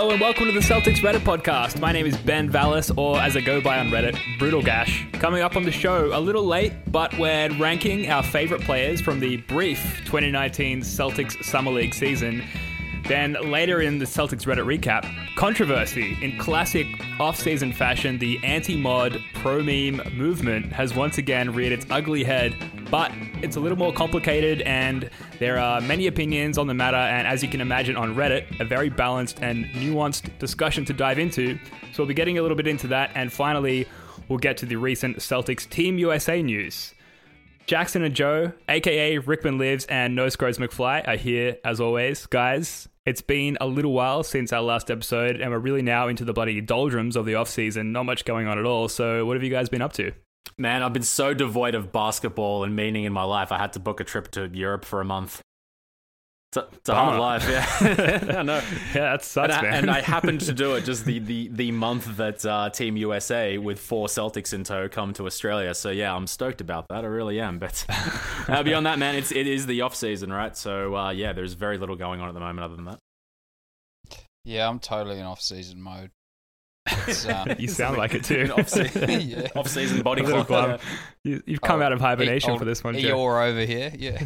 Hello and welcome to the Celtics Reddit podcast. My name is Ben Vallis, or as I go by on Reddit, Brutal Gash. Coming up on the show, a little late, but we're ranking our favourite players from the brief 2019 Celtics Summer League season. Then later in the Celtics Reddit recap, controversy. In classic off-season fashion, the anti-mod pro-meme movement has once again reared its ugly head, but it's a little more complicated and there are many opinions on the matter and as you can imagine on Reddit, a very balanced and nuanced discussion to dive into. So we'll be getting a little bit into that and finally we'll get to the recent Celtics Team USA news. Jackson and Joe, aka Rickman Lives and No Scrolls McFly, are here as always. Guys, it's been a little while since our last episode, and we're really now into the bloody doldrums of the off season. Not much going on at all. So, what have you guys been up to? Man, I've been so devoid of basketball and meaning in my life. I had to book a trip to Europe for a month. It's a, it's a hard life, yeah. I know. Yeah, that sucks, and, I, man. and I happened to do it just the, the, the month that uh, Team USA with four Celtics in tow come to Australia. So yeah, I'm stoked about that. I really am. But uh, beyond that, man, it's it is the off season, right? So uh, yeah, there's very little going on at the moment other than that. Yeah, I'm totally in off-season mode. It's, um, you sound like it too. Off season, yeah. off season body A little clock. glum. You, you've come Oh, out of hibernation E- for this one, Joe. Eeyore over here, yeah.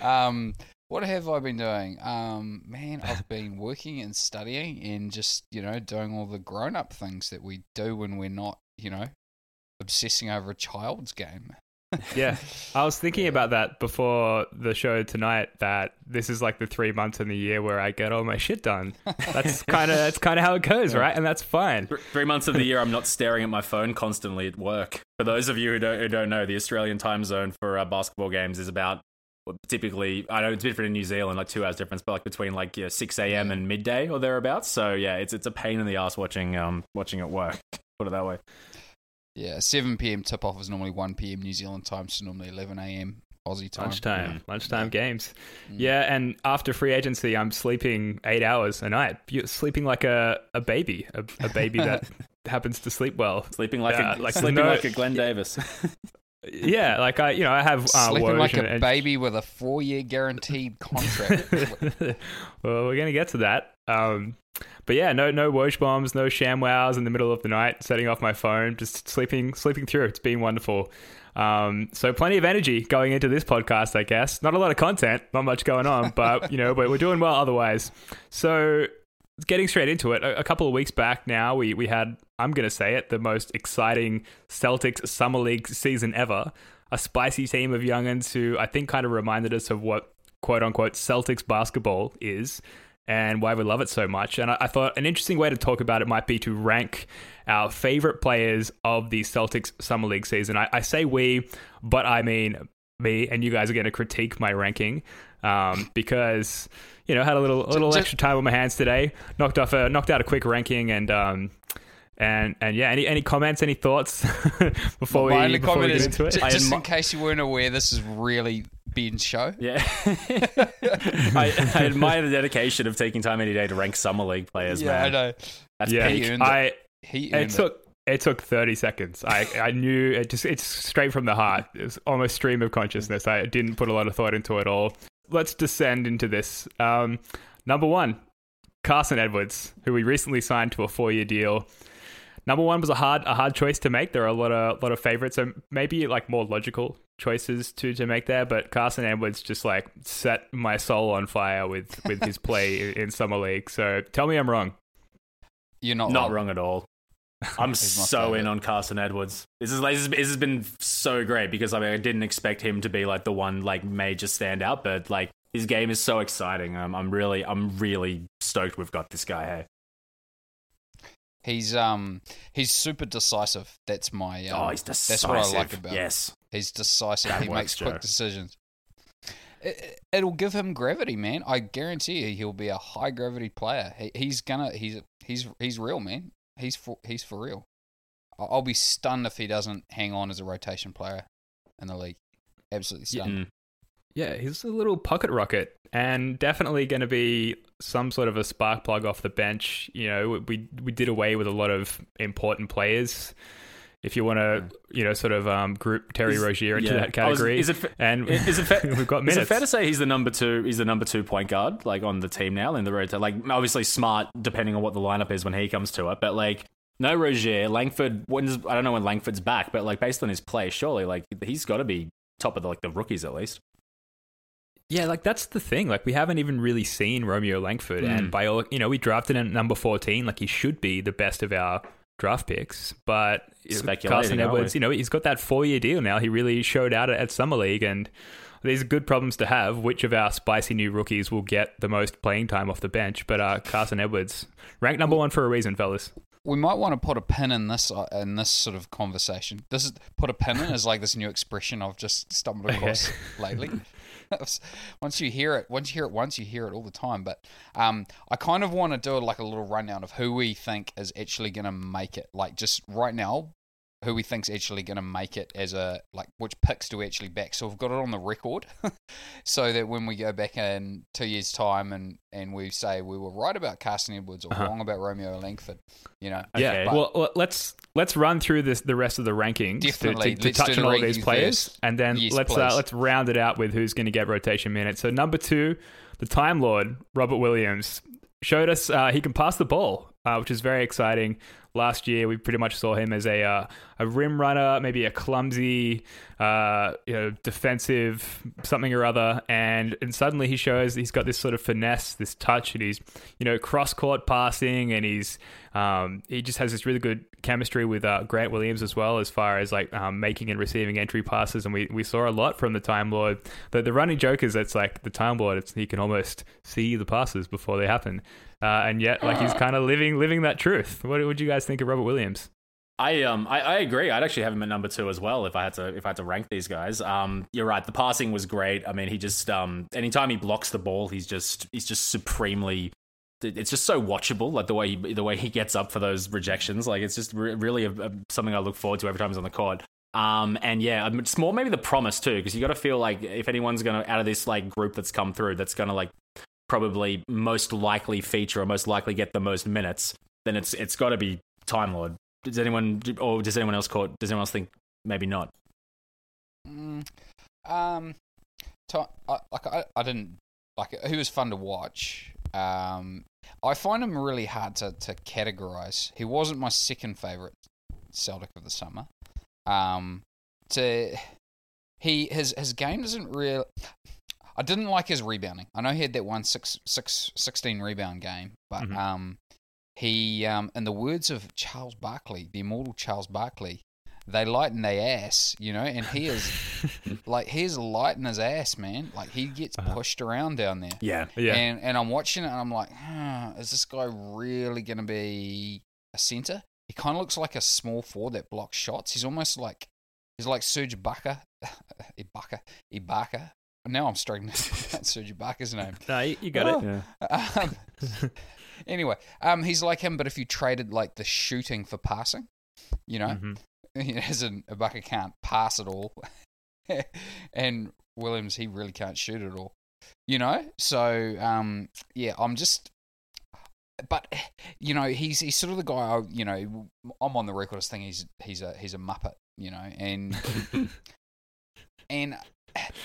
um, what have I been doing? Um, man, I've been working and studying and just you know doing all the grown-up things that we do when we're not you know obsessing over a child's game. Yeah, I was thinking about that before the show tonight. That this is like the three months in the year where I get all my shit done. That's kind of that's kind of how it goes, right? And that's fine. Three months of the year, I'm not staring at my phone constantly at work. For those of you who don't, who don't know, the Australian time zone for uh, basketball games is about typically, I know it's different in New Zealand, like two hours difference, but like between like yeah, 6 a.m. and midday or thereabouts. So yeah, it's it's a pain in the ass watching um watching it work. Put it that way. Yeah, 7 p.m. tip-off is normally 1 p.m. New Zealand time, so normally 11 a.m. Aussie time. Lunchtime, lunchtime games. Yeah, and after free agency, I'm sleeping eight hours a night. You're sleeping like a, a baby, a, a baby that happens to sleep well. Sleeping like Yeah, a like sleeping no- like a Glen Davis. Yeah, like I, you know, I have uh, Sleeping like a and- baby with a four-year guaranteed contract. well, we're gonna get to that. Um, but yeah, no, no Woj bombs, no sham wows in the middle of the night, setting off my phone, just sleeping, sleeping through. It's been wonderful. Um, so plenty of energy going into this podcast, I guess. Not a lot of content, not much going on, but you know, but we're doing well otherwise. So getting straight into it, a, a couple of weeks back now, we we had I'm gonna say it, the most exciting Celtics summer league season ever. A spicy team of youngins who I think kind of reminded us of what quote unquote Celtics basketball is and why we love it so much. And I, I thought an interesting way to talk about it might be to rank our favorite players of the Celtics summer league season. I, I say we, but I mean me, and you guys are going to critique my ranking um, because you know had a little a little extra time on my hands today. Knocked off a knocked out a quick ranking and. Um, and and yeah, any any comments, any thoughts before we before we get is, into it? j- I just in case you weren't aware, this is really Ben's show. Yeah. I, I admire the dedication of taking time any day to rank summer league players, yeah, man. I know. That's yeah, peak. He earned it. I He it earned it. took it took 30 seconds i i knew it just it's straight from the heart it's almost stream of consciousness i didn't put a lot of thought into it all let's descend into this um number one carson edwards who we recently signed to a four-year deal number one was a hard a hard choice to make. There are a lot of lot of favorites, so maybe like more logical choices to to make there. But Carson Edwards just like set my soul on fire with with his play in summer league. So tell me I'm wrong. You're not Not wrong. wrong at all. I'm so favourite. in on Carson Edwards. This is like this, is, this has been so great because I mean I didn't expect him to be like the one like major standout, but like his game is so exciting. Um, I'm really I'm really stoked we've got this guy. Hey, He's um he's super decisive. That's my um, oh, he's decisive. That's what I like about him. Yes, He's decisive. That he works, makes quick decisions. It, it'll give him gravity, man. I guarantee you, he'll be a high gravity player. He, he's gonna. He's he's he's real, man. He's for he's for real. I- I'll be stunned if he doesn't hang on as a rotation player in the league. Absolutely stunned. Yeah, he's a little pocket rocket and definitely going to be some sort of a spark plug off the bench. You know, we we did away with a lot of important players. If you want to, you know, sort of um, group Terry Is- Rozier into yeah. that was- category, is it fa- and Is it fair? we've got minutes. Is it fair to say he's the number two? He's the number two point guard, like on the team now in the road. Like obviously smart, depending on what the lineup is when he comes to it. But like no Rozier, Langford. When's I don't know when Langford's back, but like based on his play, surely like he's got to be top of the, like the rookies at least. Yeah, like that's the thing. Like we haven't even really seen Romeo Langford, Mm. and by all you know, we drafted him at number fourteen. Like he should be the best of our draft picks, but Carson Edwards, you know, he's got that four-year deal now. He really showed out at, at summer league, and these are good problems to have. Which of our spicy new rookies will get the most playing time off the bench? But uh, Carson Edwards, ranked number one for a reason, fellas. We might want to put a pin in this uh, in this sort of conversation. This is put a pin in is like this new expression I've just stumbled across lately. once you hear it, once you hear it once, you hear it all the time. But um, I kind of want to do like a little rundown of who we think is actually going to make it. Like just right now, who we think's actually going to make it as a like which picks do we actually back. So we've got it on the record, so that when we go back in two years' time and and we say we were right about Carson Edwards or Uh-huh. wrong about Romeo Langford, you know. Yeah. Okay. Well, well, let's let's run through this the rest of the rankings to- Definitely. to, to Let's touch on all of these players, first. and then Yes, let's uh, let's round it out with who's going to get rotation minutes. So number two, the Time Lord Robert Williams showed us uh, he can pass the ball, uh, which is very exciting. Last year, we pretty much saw him as a uh, a rim runner, maybe a clumsy, uh, you know, defensive something or other, and and suddenly he shows he's got this sort of finesse, this touch, and he's you know cross court passing, and he's um, he just has this really good chemistry with uh, Grant Williams as well, as far as like um, making and receiving entry passes, and we, we saw a lot from the Time Lord. The the running joke is it's like the Time Lord, it's, he can almost see the passes before they happen, uh, and yet like he's kind of living living that truth. What would you guys think of Robert Williams? I um I, I agree. I'd actually have him at number two as well if I had to if I had to rank these guys. Um, you're right. The passing was great. I mean, he just um anytime he blocks the ball, he's just he's just supremely. It's just so watchable, like the way he, the way he gets up for those rejections. Like it's just re- really a, a, something I look forward to every time he's on the court. Um, and yeah, it's more maybe the promise too, because you got to feel like if anyone's gonna out of this like group that's come through, that's gonna like probably most likely feature or most likely get the most minutes, then it's it's got to be Time Lord. Does anyone or does anyone else call? Does anyone else think maybe not? Mm, um, I, like I, I didn't like he was fun to watch. Um, I find him really hard to, to categorize. He wasn't my second favorite Celtic of the summer. Um, to he his his game doesn't really. I didn't like his rebounding. I know he had that one six, six, 16 rebound game, but Mhm. um, he um, in the words of Charles Barkley, the immortal Charles Barkley, they lighten their ass, you know, and he is like he's lighting his ass, man. Like he gets pushed around down there. Yeah, Yeah. And and I'm watching it and I'm like, huh, is this guy really gonna be a center? He kind of looks like a small forward that blocks shots. He's almost like he's like Serge Ibaka, Ibaka, Ibaka. Now I'm struggling to pronounce Serge Ibaka's name. no, you, you got it. yeah. Um, anyway, um, he's like him, but if you traded like the shooting for passing, you know, Mhm. as in Ibaka can't pass at all, and Williams he really can't shoot at all, you know. So um, yeah, I'm just, but you know, he's he's sort of the guy. I, you know, I'm on the record as thinking he's he's a he's a muppet, you know, and and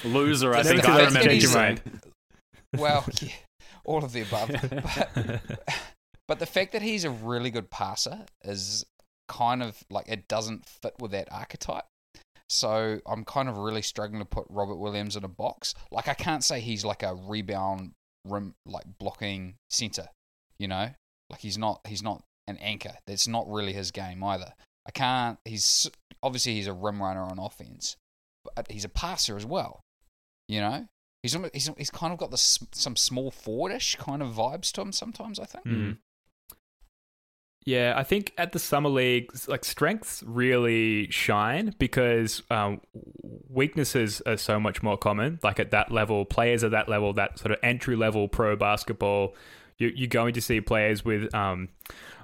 Loser. I The think fact I that remember he's- you saying. well, yeah, all of the above. But, but the fact that he's a really good passer is kind of like it doesn't fit with that archetype. So I'm kind of really struggling to put Robert Williams in a box. Like I can't say he's like a rebound rim like blocking center, you know? Like he's not he's not an anchor. That's not really his game either. I can't he's obviously he's a rim runner on offense, but he's a passer as well. You know? He's he's he's kind of got some small forwardish kind of vibes to him sometimes, I think. Mm-hmm. Yeah, I think at the summer league, like strengths really shine because um, weaknesses are so much more common. Like at that level, players at that level, that sort of entry level pro basketball, you, you're going to see players with um,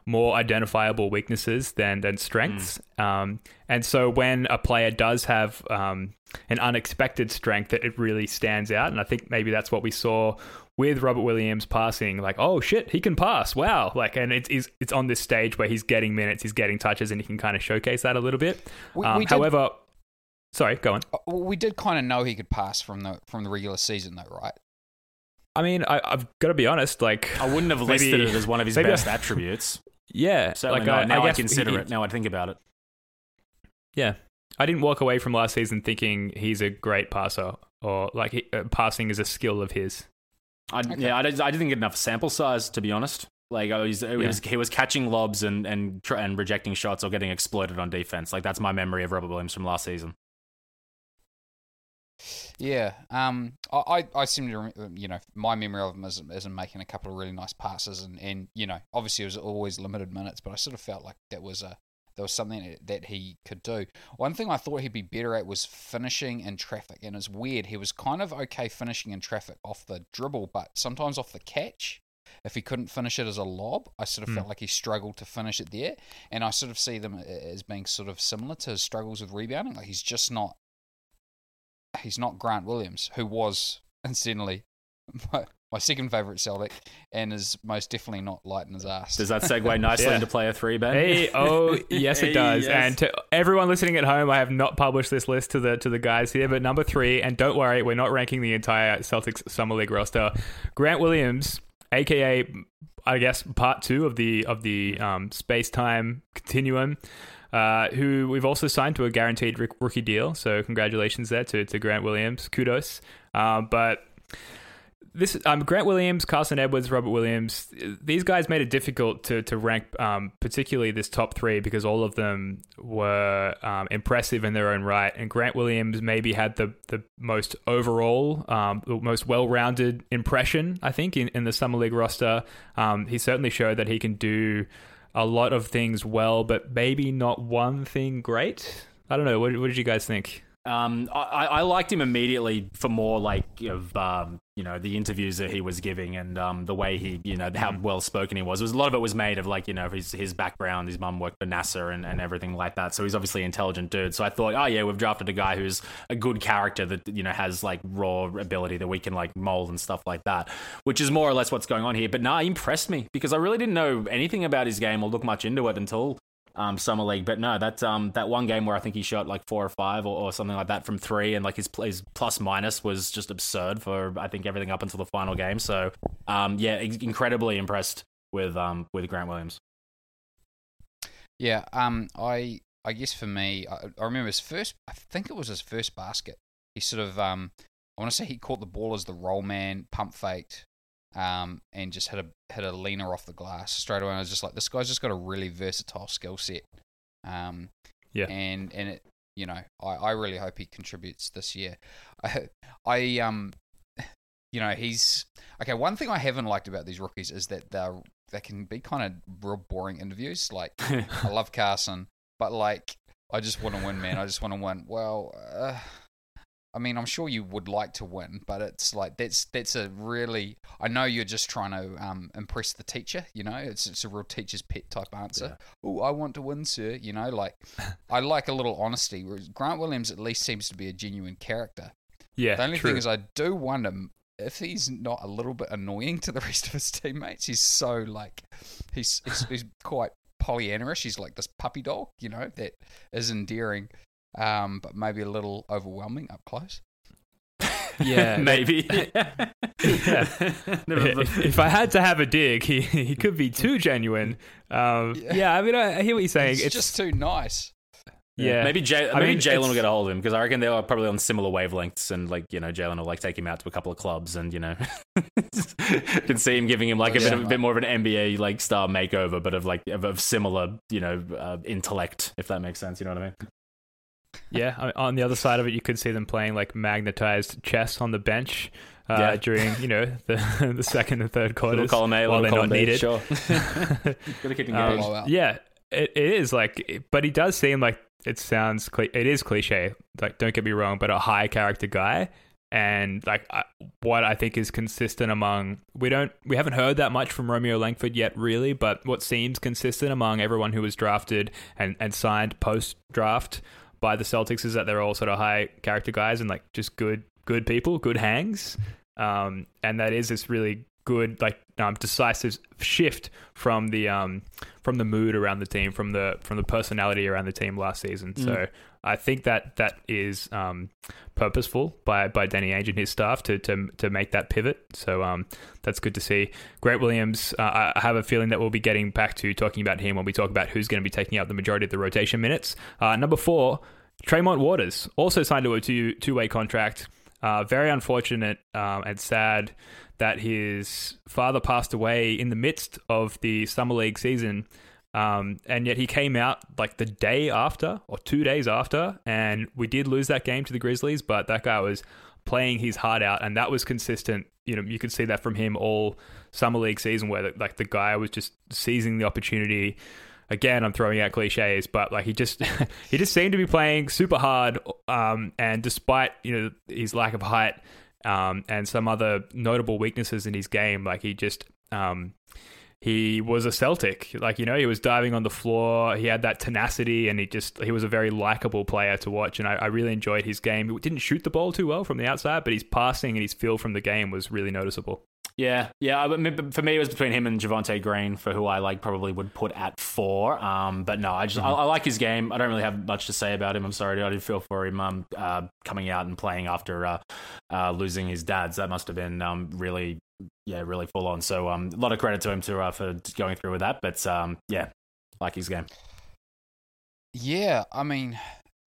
more identifiable weaknesses than than strengths. Mm. Um, and so when a player does have um, an unexpected strength, it really stands out. And I think maybe that's what we saw with Robert Williams passing, like, oh shit, he can pass. Wow. Like, and it's, it's, it's on this stage where he's getting minutes, he's getting touches, and he can kind of showcase that a little bit. We, um, we did, however, sorry, go on. Uh, we did kind of know he could pass from the from the regular season, though, right? I mean, I, have got to be honest. Like, I wouldn't have listed maybe, it as one of his best I, attributes. Yeah, certainly like, not. I, now I, I consider he, it. Now I think about it. Yeah, I didn't walk away from last season thinking he's a great passer or like he, uh, passing is a skill of his. I, okay. Yeah, I, didn't, I didn't get enough sample size to be honest. Like was, yeah. was, he was catching lobs and and and rejecting shots or getting exploited on defense. Like that's my memory of Robert Williams from last season. Yeah, um, I, I seem to, you know, my memory of him is, is in making a couple of really nice passes, and, and you know, obviously it was always limited minutes, but I sort of felt like that was a there was something that he could do. One thing I thought he'd be better at was finishing in traffic, and it's weird. He was kind of okay finishing in traffic off the dribble, but sometimes off the catch. If he couldn't finish it as a lob, I sort of mm. felt like he struggled to finish it there, and I sort of see them as being sort of similar to his struggles with rebounding. Like he's just not, he's not Grant Williams, who was incidentally my second favourite Celtic, and is most definitely not light in his ass. Does that segue nicely yeah. into player three, Ben? Hey, oh yes, it does. Yes. And to everyone listening at home, I have not published this list to the to the guys here, but number three, and don't worry, we're not ranking the entire Celtics summer league roster. Grant Williams, aka I guess part two of the of the um, space time continuum. Uh, who we've also signed to a guaranteed rookie deal. So congratulations there to, to Grant Williams. Kudos. Uh, but this um, Grant Williams, Carson Edwards, Robert Williams. These guys made it difficult to to rank, um, particularly this top three, because all of them were um, impressive in their own right. And Grant Williams maybe had the the most overall, um, the most well rounded impression, I think, in, in the summer league roster. Um, he certainly showed that he can do a lot of things well, but maybe not one thing great. I don't know. What, what did you guys think? Um, I, I liked him immediately for more like of um, you know the interviews that he was giving and um, the way he you know how mm. well spoken he was. was. A lot of it was made of like you know his his background. His mum worked for NASA and, and everything like that. So he's obviously an intelligent dude. So I thought, oh yeah, we've drafted a guy who's a good character that you know has like raw ability that we can like mold and stuff like that, which is more or less what's going on here. But nah, he impressed me because I really didn't know anything about his game or look much into it until um, summer league. But no, that um, that one game where I think he shot like four or five or, or something like that from three, and like his his plus minus was just absurd for I think everything up until the final game. So um, yeah, incredibly impressed with um with Grant Williams. Yeah, um, I I guess for me, I, I remember his first. I think it was his first basket. He sort of um, I want to say he caught the ball as the roll man, pump faked, um, and just hit a hit a leaner off the glass straight away. I was just like, this guy's just got a really versatile skill set. Um, yeah, and and it, you know, I, I really hope he contributes this year. I, I um, you know, he's okay. One thing I haven't liked about these rookies is that they're they can be kind of real boring interviews. Like, I love Carson, but like, I just want to win, man. I just want to win. Well. Uh, I mean, I'm sure you would like to win, but it's like that's that's a really. I know you're just trying to um, impress the teacher. You know, it's it's a real teacher's pet type answer. Yeah. Oh, I want to win, sir. You know, like I like a little honesty. Grant Williams at least seems to be a genuine character. Yeah. The only true. thing is, I do wonder if he's not a little bit annoying to the rest of his teammates. He's so like, he's he's, he's quite Pollyanna-ish. He's like this puppy dog, you know, that is endearing um, but maybe a little overwhelming up close. Yeah, maybe. Yeah. if, if I had to have a dig, he he could be too genuine. Um, yeah. I mean, I, I hear what you're saying. It's, just too nice. yeah, Maybe Jay, I mean, Jalen will get a hold of him because I reckon they are probably on similar wavelengths, and like you know, Jalen will like take him out to a couple of clubs, and you know, can see him giving him like a bit, of, a bit more of an NBA like star makeover, but of like of, of similar you know uh, intellect, if that makes sense. You know what I mean? Yeah, I- on the other side of it, you could see them playing like magnetized chess on the bench uh, Yeah. during you know the the second and third Little quarters column A, while they're not B, needed. Sure, gotta keep Um, engaged. Blowout. Yeah, it, it is like, but he does seem like it sounds. Cli- it is cliche. Like, don't get me wrong, but a high character guy, and like I, what I think is consistent among we don't we haven't heard that much from Romeo Langford yet, really. But what seems consistent among everyone who was drafted and and signed post draft by the Celtics is that they're all sort of high character guys and like just good good people, good hangs. Um, and that is this really good like um, decisive shift from the um from the mood around the team from the from the personality around the team last season so I think that that is um purposeful by by Danny Ainge and his staff to to to make that pivot. So um that's good to see. Grant Williams uh, I have a feeling that we'll be getting back to talking about him when we talk about who's going to be taking up the majority of the rotation minutes. Uh, number 4 Tremont Waters also signed to a two two way contract. Uh, very unfortunate um, and sad that his father passed away in the midst of the summer league season. Um, and yet he came out like the day after or two days after, and we did lose that game to the Grizzlies. But that guy was playing his heart out, and that was consistent. You know, you could see that from him all summer league season, where like the guy was just seizing the opportunity. Again, I'm throwing out cliches, but like he just he just seemed to be playing super hard. Um, and despite you know his lack of height, um, and some other notable weaknesses in his game. Like he just, um, he was a Celtic. Like you know, he was diving on the floor. He had that tenacity, and he just he was a very likable player to watch. And I, I really enjoyed his game. He didn't shoot the ball too well from the outside, but his passing and his feel from the game was really noticeable. Yeah, yeah. For me, it was between him and Javonte Green, for who I like probably would put at four. Um, but no, I just I, I like his game. I don't really have much to say about him. I'm sorry, I didn't feel for him um, uh, coming out and playing after uh, uh, losing his dad's. That must have been um, really, yeah, really full on. So um, a lot of credit to him to uh, for going through with that. But um, yeah, like his game. Yeah, I mean,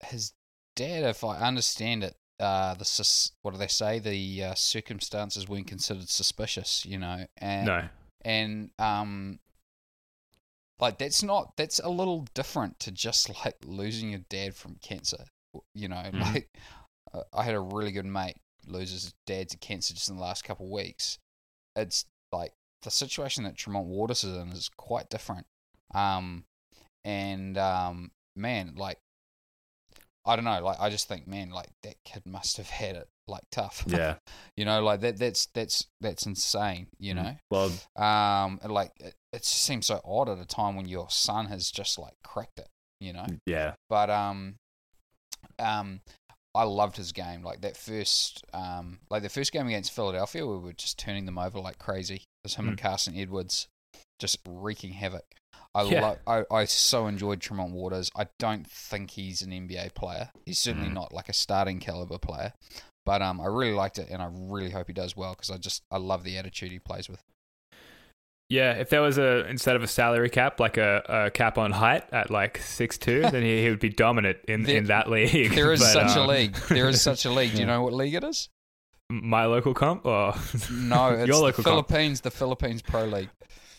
his dad, if I understand it, uh, the what do they say? The uh, circumstances weren't considered suspicious, you know, and No, and um, like that's not that's a little different to just like losing your dad from cancer, you know. Mhm. Like uh, I had a really good mate lose his dad to cancer just in the last couple of weeks. It's like the situation that Tremont Waters is in is quite different. Um, and um, man, like I don't know, like I just think, man, like that kid must have had it like tough. Yeah. you know, like that. That's that's that's insane. You know, Well, um, like it, it just seems so odd at a time when your son has just like cracked it. You know, yeah. but um, um, I loved his game. Like that first, um, like the first game against Philadelphia, we were just turning them over like crazy. It was him and Carson Edwards just wreaking havoc. I, Yeah. lo- I I so enjoyed Tremont Waters. I don't think he's an NBA player. He's certainly not like a starting caliber player. But um, I really liked it, and I really hope he does well because I just I love the attitude he plays with. yeah. If there was a instead of a salary cap, like a, a cap on height at like six two, then he, he would be dominant in, There- in that league. There is But, such a um, league. There is such a league. Do you know what league it is? My local comp or No, it's your the local comp? Philippines. The Philippines Pro League.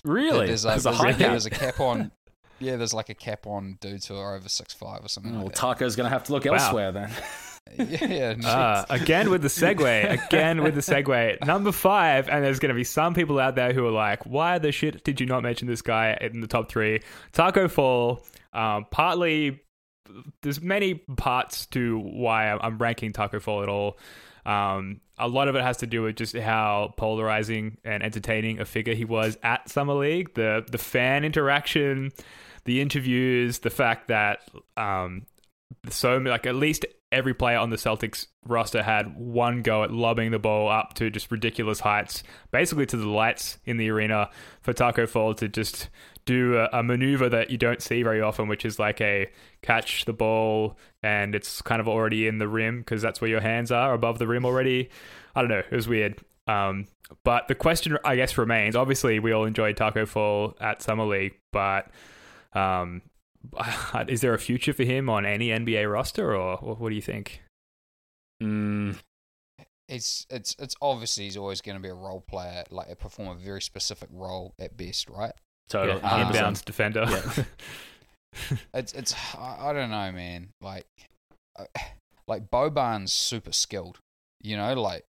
Really? There's a, There's a there's, a, cap. there's a cap on. Yeah, there's like a cap on dudes who are over six five or something Well, like Taco's gonna have to look Wow. elsewhere then. Yeah, yeah. Ah, again with the segue. Again with the segue. Number five, and there's going to be some people out there who are like, "Why the shit did you not mention this guy in the top three? Taco Fall. Um, partly, there's many parts to why I'm- I'm ranking Taco Fall at all. Um, a lot of it has to do with just how polarizing and entertaining a figure he was at Summer League. The the fan interaction, the interviews, the fact that um, so like at least every player on the Celtics roster had one go at lobbing the ball up to just ridiculous heights, basically to the lights in the arena for Taco Fall to just do a, a maneuver that you don't see very often, which is like a catch the ball and it's kind of already in the rim because that's where your hands are above the rim already. I don't know. It was weird. Um, but the question, I guess, remains. Obviously, we all enjoyed Taco Fall at Summer League, but um, is there a future for him on any NBA roster, or what do you think? Mm, It's it's it's obviously he's always going to be a role player, like perform a very specific role at best, right? totally. Yeah, 100%. defender. Yeah. It's it's I, I don't know, man. Like uh, like Boban's super skilled, you know, like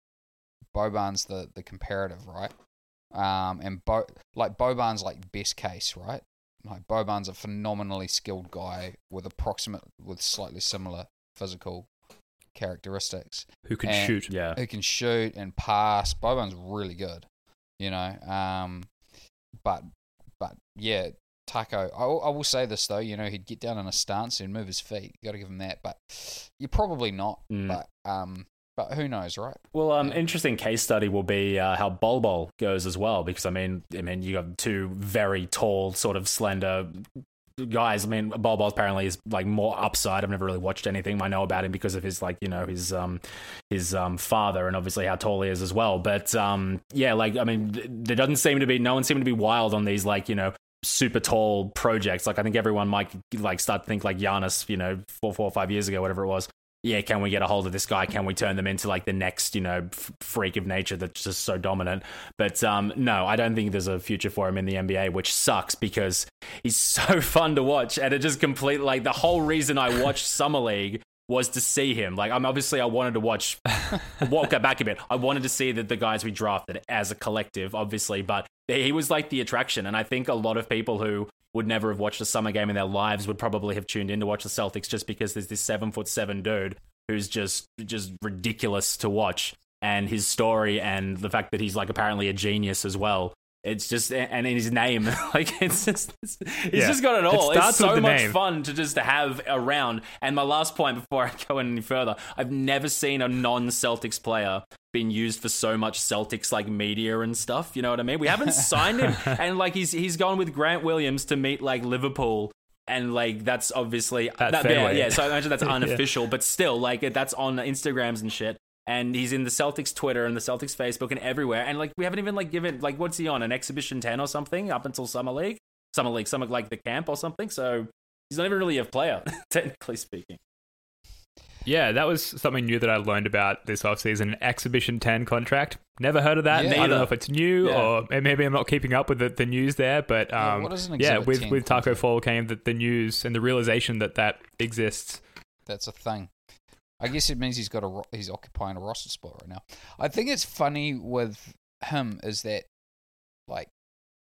Boban's the the comparative, right? Um, and Bo like Boban's like best case, right? Like Boban's a phenomenally skilled guy with approximate with slightly similar physical characteristics Who can And- shoot? yeah. who can shoot and pass. Boban's really good, you know. Um, but but yeah, Taco. I, will- I will say this though, you know, he'd get down in a stance and move his feet. You got to give him that. But you're probably not. Mm. But um, but who knows, right? Well, um, interesting case study will be uh, how Bol Bol goes as well, because I mean, I mean, you got two very tall, sort of slender guys. I mean, Bol Bol apparently is like more upside. I've never really watched anything. I know about him because of his like, you know, his um, his um, father, and obviously how tall he is as well. But um, yeah, like I mean, th- there doesn't seem to be no one seemed to be wild on these like you know super tall projects. Like I think everyone might like start to think like Giannis, you know, four, four or five years ago, whatever it was. Yeah, can we get a hold of this guy? Can we turn them into like the next, you know, f- freak of nature that's just so dominant? But um, no, I don't think there's a future for him in the NBA, which sucks because he's so fun to watch, and it just complete like the whole reason I watched Summer League was to see him. Like, I'm obviously I wanted to watch. walk back a bit. I wanted to see that the guys we drafted as a collective, obviously, but he was like the attraction, and I think a lot of people who would never have watched a summer game in their lives would probably have tuned in to watch the Celtics just because there's this seven foot seven dude who's just just ridiculous to watch, and his story and the fact that he's like apparently a genius as well. It's just and in his name, like it's just it's, he's Yeah. just got it It all. starts it's so much name. fun to just have around. And my last point before I go any further, I've never seen a non-Celtics player been used for so much Celtics like media and stuff. You know what I mean? We haven't signed him, and like he's he's gone with Grant Williams to meet like Liverpool. And like that's obviously At that, yeah, yeah. So I imagine that's Yeah. unofficial, but still, like that's on Instagrams and shit. And he's in the Celtics Twitter and the Celtics Facebook and everywhere. And like we haven't even like given like what's he on an exhibition ten or something up until summer league, summer league, summer like the camp or something. So he's not even really a player, technically speaking. Yeah, that was something new that I learned about this offseason. An Exhibition 10 contract. Never heard of that. Yeah. I don't know if it's new Yeah. or maybe I'm not keeping up with the, the news there, but Yeah, um, what is an yeah, with, with Taco contract? Fall came the, the news and the realization that that exists. That's a thing. I guess it means he's got a he's occupying a roster spot right now. I think it's funny with him is that like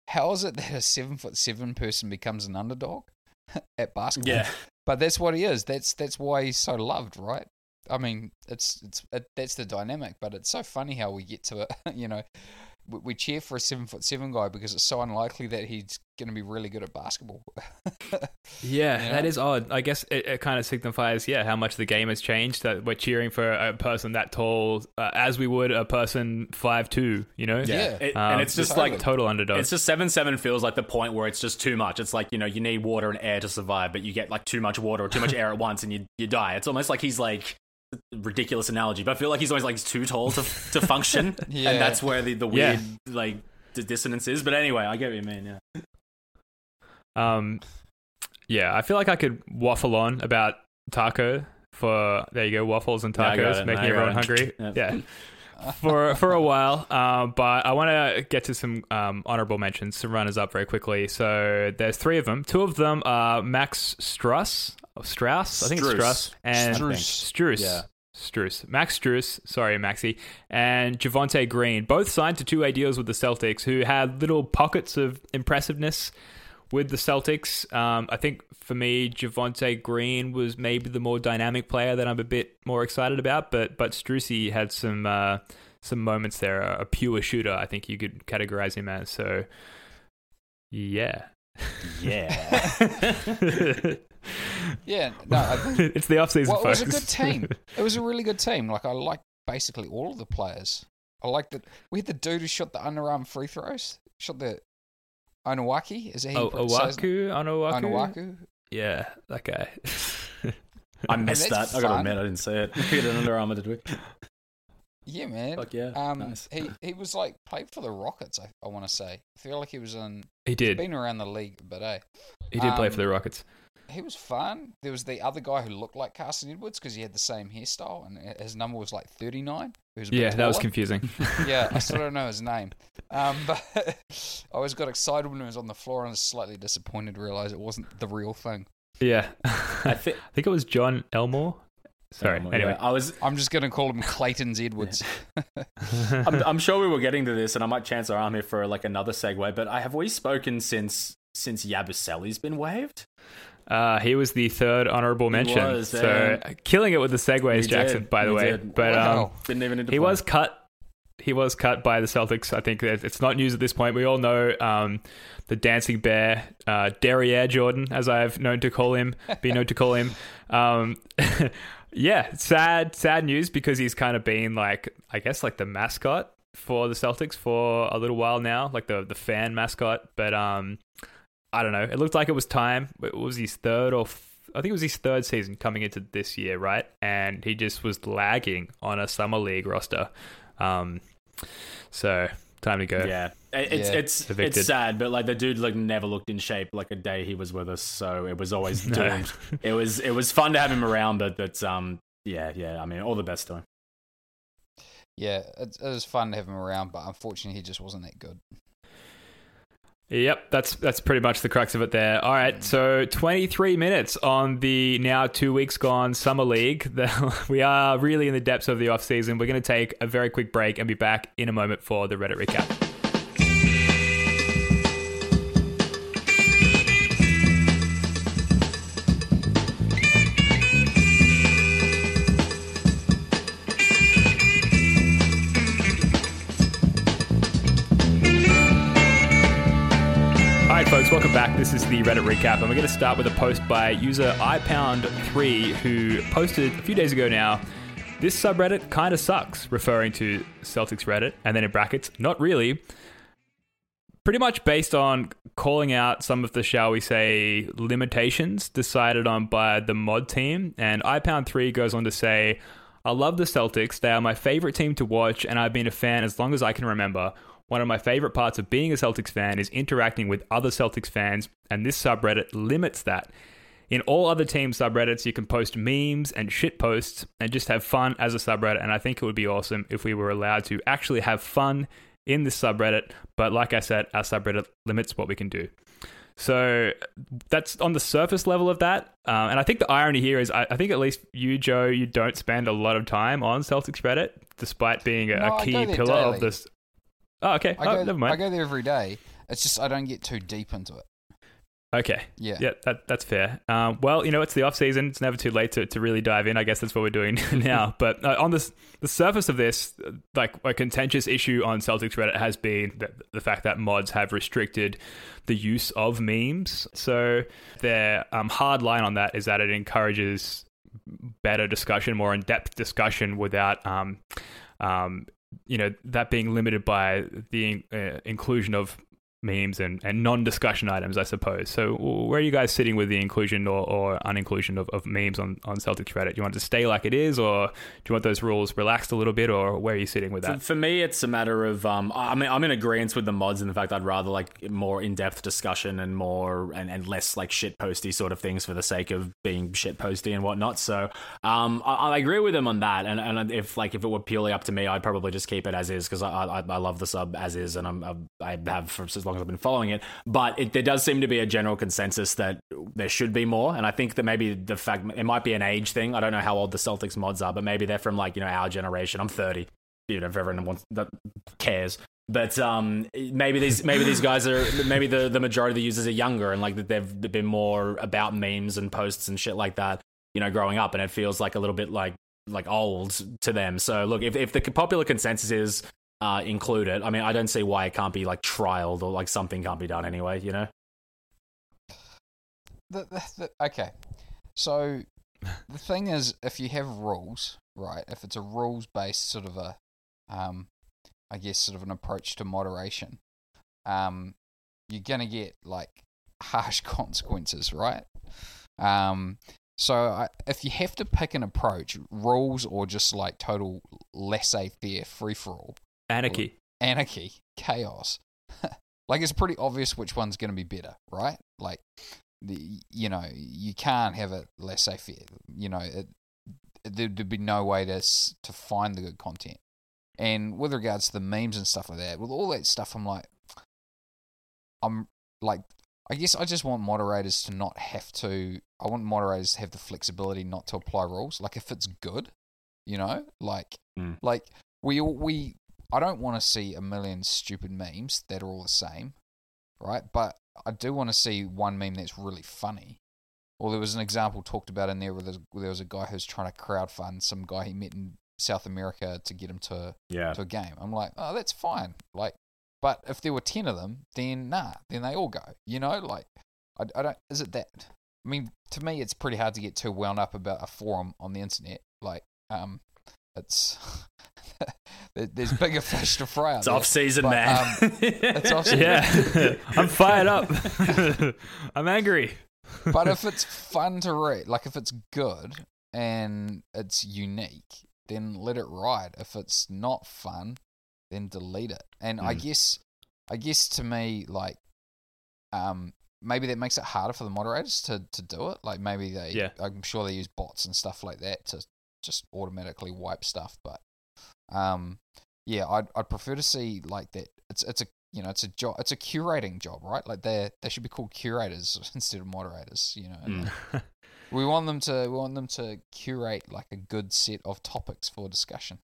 how is it that a seven foot seven person becomes an underdog at basketball? Yeah. but that's what he is. That's that's why he's so loved, right? I mean, it's it's it, that's the dynamic. But it's so funny how we get to it. You know, we, we cheer for a seven foot seven guy because it's so unlikely that he's going to be really good at basketball. Yeah, You know? is odd. I guess it, it kind of signifies, yeah, how much the game has changed. That we're cheering for a person that tall, uh, as we would a person five two. You know, Yeah. It- Um, and it's just totally. like total underdog. It's just seven seven feels like the point where it's just too much. It's like you know you need water and air to survive, but you get like too much water or too much air at once and you you die. It's almost like he's like ridiculous analogy, but I feel like he's always like too tall to to function, Yeah. and that's where the the Yeah. weird like the dissonance is. But anyway, I get what you mean. Yeah. Um, yeah, I feel like I could waffle on about taco for there you go waffles and Yeah, I got tacos, it. making I everyone hungry. Yeah. Yeah. for for a while, um, but I want to get to some um, honorable mentions, some runners up very quickly. So there's three of them. Two of them are Max Strus, Strauss, I think it's Strauss and Struess. Struess. Yeah. Struess. Max Struess, sorry, Maxi, and Javonte Green, both signed to two A deals with the Celtics, who had little pockets of impressiveness with the Celtics. Um, I think for me, Javonte Green was maybe the more dynamic player that I'm a bit more excited about, but but Strucy had some uh, some moments there. A, a pure shooter, I think you could categorize him as. So, yeah. Yeah. Yeah, no, I think it's the off season, well, it was folks. a good team. It was a really good team. Like I like basically all of the players. I like that we had the dude who shot the underarm free throws. Shot the Onawaki. Is that how Oh, you pronounce Owaku, Onuaku. Onuaku. Yeah, that guy. I missed that's that. I gotta admit, I didn't see it. We had an Under Armour, did we? Yeah, man. Fuck yeah. Um, nice. he he was like played for the Rockets. I, I want to say. I feel like he was in. he did. Been around the league, but eh, He did play um, for the Rockets. He was fun. There was the other guy who looked like Carson Edwards because he had the same hairstyle, and his number was like thirty nine. Yeah, that was confusing. yeah, I still don't know his name. Um, but I always got excited when he was on the floor and was slightly disappointed to realize it wasn't the real thing. yeah, I think. I think it was Jon Elmore. Sorry. Um, anyway, yeah, I was. I'm just going to call him Clayton's Edwards. I'm, I'm sure we were getting to this, and I might chance our arm here for like another segue. But I have we spoken since since Yabusele's been waived? Uh, he was the third honorable mention. was, so yeah. killing it with the segues, Jackson. did, By the he way, did. but Wow. um, Didn't even he was cut. He was cut by the Celtics. I think it's not news at this point. We all know um, the dancing bear, uh, Derriere Jordan, as I've known to call him, been known to call him. Um, yeah, sad, sad news because he's kind of been like, I guess, like the mascot for the Celtics for a little while now, like the the fan mascot. But um, I don't know. It looked like it was time. It was his third or f- I think it was his third season coming into this year, right? And he just was lagging on a summer league roster. Um, so time to go. Yeah, it's Yeah. it's Evicted. it's sad, but like the dude like never looked in shape like a day he was with us, so it was always No. doomed. it was it was fun to have him around, but that's um yeah yeah. I mean, all the best to him. yeah, it, it was fun to have him around, but unfortunately, he just wasn't that good. Yep, that's that's pretty much the crux of it there. All right, so 23 minutes on the now two weeks gone summer league. We are really in the depths of the off season. We're going to take a very quick break and be back in a moment for the Reddit recap. Reddit recap, and we're going to start with a post by user iPound3 who posted a few days ago now. This subreddit kind of sucks, referring to Celtics Reddit, and then in brackets, not really. Pretty much based on calling out some of the, shall we say, limitations decided on by the mod team. And iPound3 goes on to say, I love the Celtics. They are my favorite team to watch, and I've been a fan as long as I can remember. One of my favorite parts of being a Celtics fan is interacting with other Celtics fans, and this subreddit limits that. In all other team subreddits, you can post memes and shit posts and just have fun as a subreddit. And I think it would be awesome if we were allowed to actually have fun in this subreddit. But like I said, our subreddit limits what we can do. So that's on the surface level of that. Um, and I think the irony here is I, I think at least you, Joe, you don't spend a lot of time on Celtics Reddit, despite being a, No, a key pillar of this. Oh, okay. I oh, go, never mind. I go there every day. It's just I don't get too deep into it. Okay. Yeah. Yeah, that, that's fair. Um, well, you know, it's the off season. It's never too late to, to really dive in. I guess that's what we're doing now. But uh, on this, the surface of this, like a contentious issue on Celtics Reddit has been the, the fact that mods have restricted the use of memes. So their um, hard line on that is that it encourages better discussion, more in depth discussion without. Um, um, you know that being limited by the uh, inclusion of memes and, and non-discussion items, I suppose. So where are you guys sitting with the inclusion or, or uninclusion of, of memes on, on Celtics Reddit? Do you want it to stay like it is or do you want those rules relaxed a little bit or where are you sitting with that? for me, it's a matter of um, I mean, I'm in agreement with the mods in the fact I'd rather like more in-depth discussion and more and, and less like shit posty sort of things for the sake of being shit posty and whatnot. So um, I, I agree with them on that. And and if like if it were purely up to me, I'd probably just keep it as is because I, I I love the sub as is and I'm I have for as long as I've been following it. But it, there does seem to be a general consensus that there should be more. And I think that maybe the fact it might be an age thing. I don't know how old the Celtics mods are, but maybe they're from like you know our generation. I'm 30 you know, if everyone wants that cares. But um, maybe these maybe these guys are maybe the, the majority of the users are younger and like that they've been more about memes and posts and shit like that, you know, growing up, and it feels like a little bit like like old to them. So look, if if the popular consensus is uh, include it, I mean, I don't see why it can't be like trialed or like something can't be done anyway, you know. the, the, the, okay, so the thing is, if you have rules, right? If it's a rules based sort of a, um, I guess sort of an approach to moderation, um, you're gonna get like harsh consequences, right? Um, so I, if you have to pick an approach, rules or just like total laissez-faire, free for all, Anarchy. anarchy, chaos. like it's pretty obvious which one's going to be better, right? Like the you know you can't have it laissez faire. You know it, there'd be no way to to find the good content. And with regards to the memes and stuff like that, with all that stuff, I'm like, I'm like, I guess I just want moderators to not have to. I want moderators to have the flexibility not to apply rules. Like if it's good, you know, like Mm. like we all we. I don't want to see a million stupid memes that are all the same, right? But I do want to see one meme that's really funny. Or there was an example talked about in there where where there was a guy who's trying to crowdfund some guy he met in South America to get him to Yeah. to a game. I'm like, oh, that's fine. Like, but if there were ten of them, then nah, then they all go. You know, like, I, I don't. Is it that? I mean, to me, it's pretty hard to get too wound up about a forum on the internet. Like, um, it's there's bigger fish to fry. It's there. off season, But, man. um, it's off season. Yeah. I'm fired up. I'm angry. but if it's fun to read, like if it's good and it's unique, then let it ride. If it's not fun, then delete it. And I Mm. guess, I guess to me, like, um, maybe that makes it harder for the moderators to to do it. Like maybe they, Yeah. I'm sure they use bots and stuff like that to just automatically wipe stuff. But, um, yeah, I'd I'd prefer to see like that. It's it's a you know, it's a job. It's a curating job, right? Like they they should be called curators instead of moderators. You know, Mm. like, we want them to we want them to curate like a good set of topics for discussion.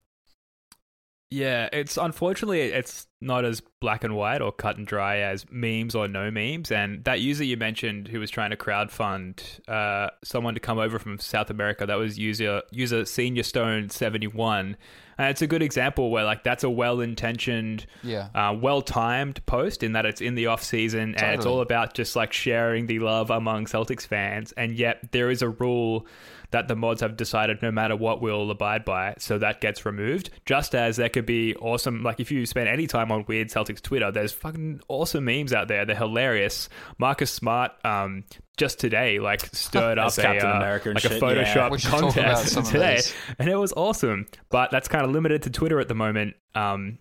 Yeah, it's unfortunately it's not as black and white or cut and dry as memes or no memes. And that user you mentioned who was trying to crowdfund uh, someone to come over from South America, that was user user Senior Stone seventy one, and it's a good example where like that's a well intentioned, Yeah, uh, well timed post in that it's in the off season and it's all about just like sharing the love among Celtics fans. And yet there is a rule that the mods have decided no matter what we'll abide by, so that gets removed. Just as there could be awesome, like if you spend any time on weird Celtics Twitter, there's fucking awesome memes out there. They're hilarious. Marcus Smart, um, just today, like stirred up a Captain uh, like a shit, yeah. Photoshop We should talk about contest today, and it was awesome. But that's kind of limited to Twitter at the moment. Um,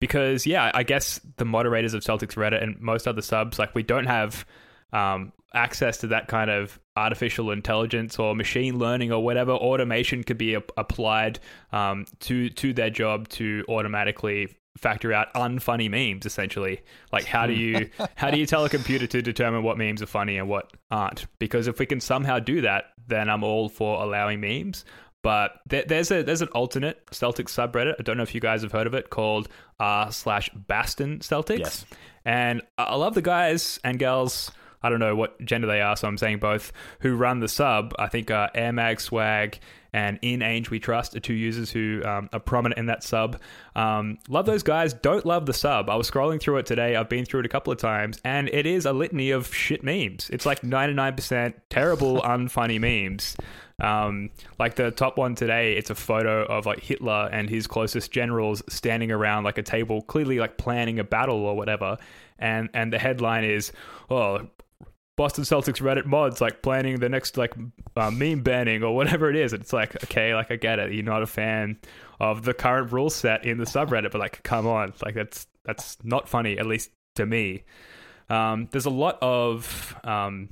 because yeah, I guess the moderators of Celtics Reddit and most other subs, like we don't have um, access to that kind of artificial intelligence or machine learning or whatever automation could be ap- applied um, to to their job to automatically factor out unfunny memes essentially like how do you how do you tell a computer to determine what memes are funny and what aren't because if we can somehow do that then i'm all for allowing memes but there, there's a there's an alternate Celtics subreddit. I don't know if you guys have heard of it called r slash Boston Celtics. Yes. And I I love the guys and girls. I don't know what gender they are, so I'm saying both. Who run the sub? I think uh, Air Mag Swag and In Ainge We Trust are two users who um, are prominent in that sub. Um, love those guys. Don't love the sub. I was scrolling through it today. I've been through it a couple of times, and it is a litany of shit memes. It's like 99% terrible, unfunny memes. Um, like the top one today, it's a photo of like Hitler and his closest generals standing around like a table, clearly like planning a battle or whatever. And and the headline is, "Oh, Boston Celtics Reddit mods like planning the next like uh, meme banning or whatever it is." It's like, okay, like I get it. You're not a fan of the current rule set in the subreddit, but like, come on, like that's that's not funny, at least to me. Um, there's a lot of um,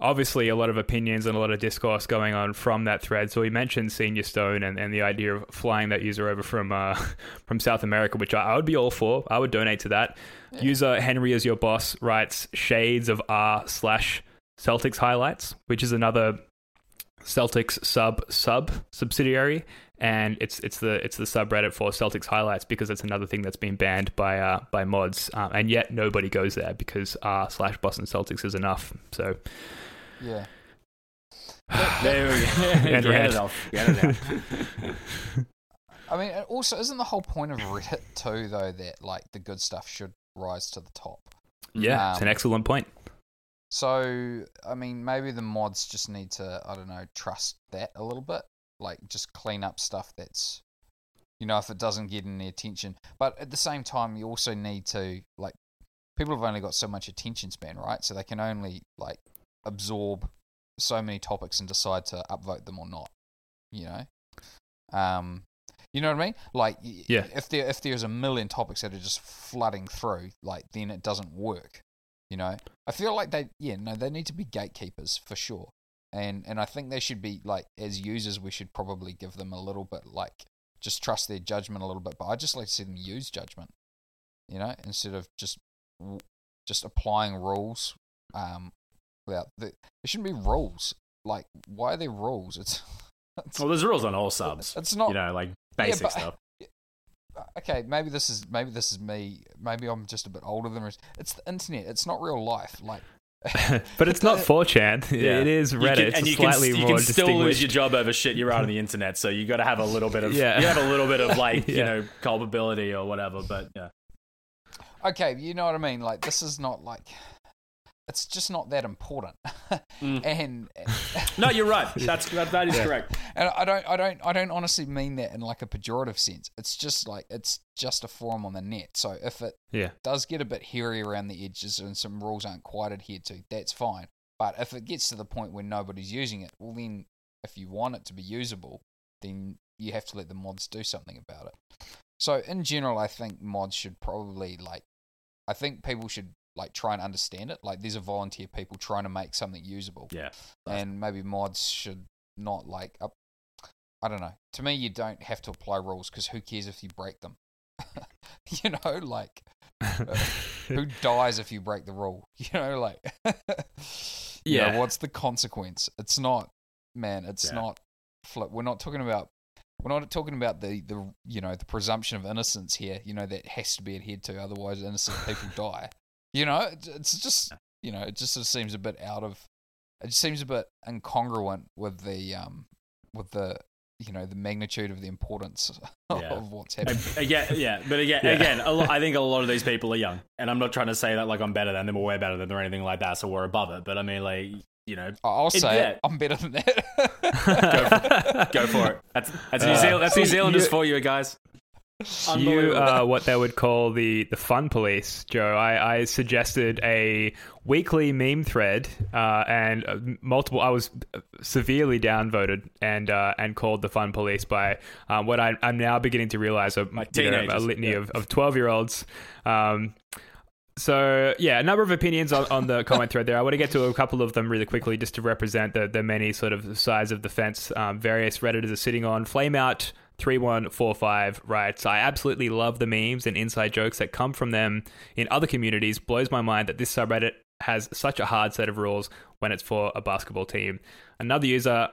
obviously a lot of opinions and a lot of discourse going on from that thread. So we mentioned Senior Stone and, and the idea of flying that user over from uh, from South America, which I, I would be all for. I would donate to that. User Henry as your boss writes shades of R slash Celtics highlights, which is another Celtics sub sub subsidiary, and it's it's the it's the subreddit for Celtics highlights because it's another thing that's been banned by uh, by mods, um, and yet nobody goes there because R slash Boston Celtics is enough. So Yeah. There we go. Get it off. Get it out. I mean, also, isn't the whole point of Reddit too, though, that like the good stuff should rise to the top? yeah, it's an Um, excellent point. So, I mean, maybe the mods just need to, I don't know, trust that a little bit. Like, just clean up stuff that's, you know, if it doesn't get any attention. But at the same time, you also need to, like, people have only got so much attention span, right? So they can only, like, absorb so many topics and decide to upvote them or not, you know? Um, you know what I mean? Like, Yeah. if there if there's a million topics that are just flooding through, like, then it doesn't work. You know, I feel like they, yeah, no, they need to be gatekeepers for sure, and and I think they should be like as users, we should probably give them a little bit like just trust their judgment a little bit. But I just like to see them use judgment, you know, instead of just just applying rules. Um, without the, there shouldn't be rules. Like, why are there rules? It's, it's Well, there's rules on all subs. It's not- you know, like basic but- stuff. okay, maybe this is maybe this is me. Maybe I'm just a bit older than the. It's the internet. It's not real life. Like, but it's not 4chan. Uh, yeah. It is You Reddit. can- and a you can, you more can still lose your job over shit you write on the internet. So you got to have a little bit of Yeah. you have a little bit of like you know culpability or whatever. But yeah, okay, you know what I mean. Like, this is not like. It's just not that important. Mm. and no, you're right. That's that, that is correct. and I don't, I don't, I don't honestly mean that in like a pejorative sense. It's just like it's just a forum on the net. So if it yeah. does get a bit hairy around the edges and some rules aren't quite adhered to, that's fine. But if it gets to the point where nobody's using it, well, then if you want it to be usable, then you have to let the mods do something about it. So in general, I think mods should probably like, I think people should like try and understand it. Like these are volunteer people trying to make something usable Yeah, and maybe mods should not like up. I don't know. To me, you don't have to apply rules because who cares if you break them? you know, like uh, who dies if you break the rule? You know, like you know, Yeah. what's the consequence? It's not, man. It's Yeah. not. Flip. We're not talking about. We're not talking about the the you know the presumption of innocence here. You know that has to be adhered to, otherwise innocent people die. You know, it's, just you know it just sort of seems a bit out of. It seems a bit incongruent with the um with the you know the magnitude of the importance Yeah. of what's happening. again, yeah, but again, Yeah. again, a lo- I think a lot of these people are young, and I'm not trying to say that like I'm better than them or we're better than them or anything like that. So we're above it. But I mean, like you know, I'll It- say yeah. it. I'm better than that. go for it. That's that's New Uh, Zealand. That's New Zealanders for you guys. You are what they would call the, the fun police, Joe. I, I suggested a weekly meme thread, uh, and uh, multiple. I was severely downvoted and uh, and called the fun police by um, what I, I'm now beginning to realize are My you know, a litany yeah. of of twelve year olds. Um, so yeah, a number of opinions on, on the comment thread there. I want to get to a couple of them really quickly, just to represent the the many sort of sides of the fence um, various redditors are sitting on. Flameout three one four five writes, "I absolutely love the memes and inside jokes that come from them in other communities. Blows my mind that this subreddit has such a hard set of rules when it's for a basketball team." Another user,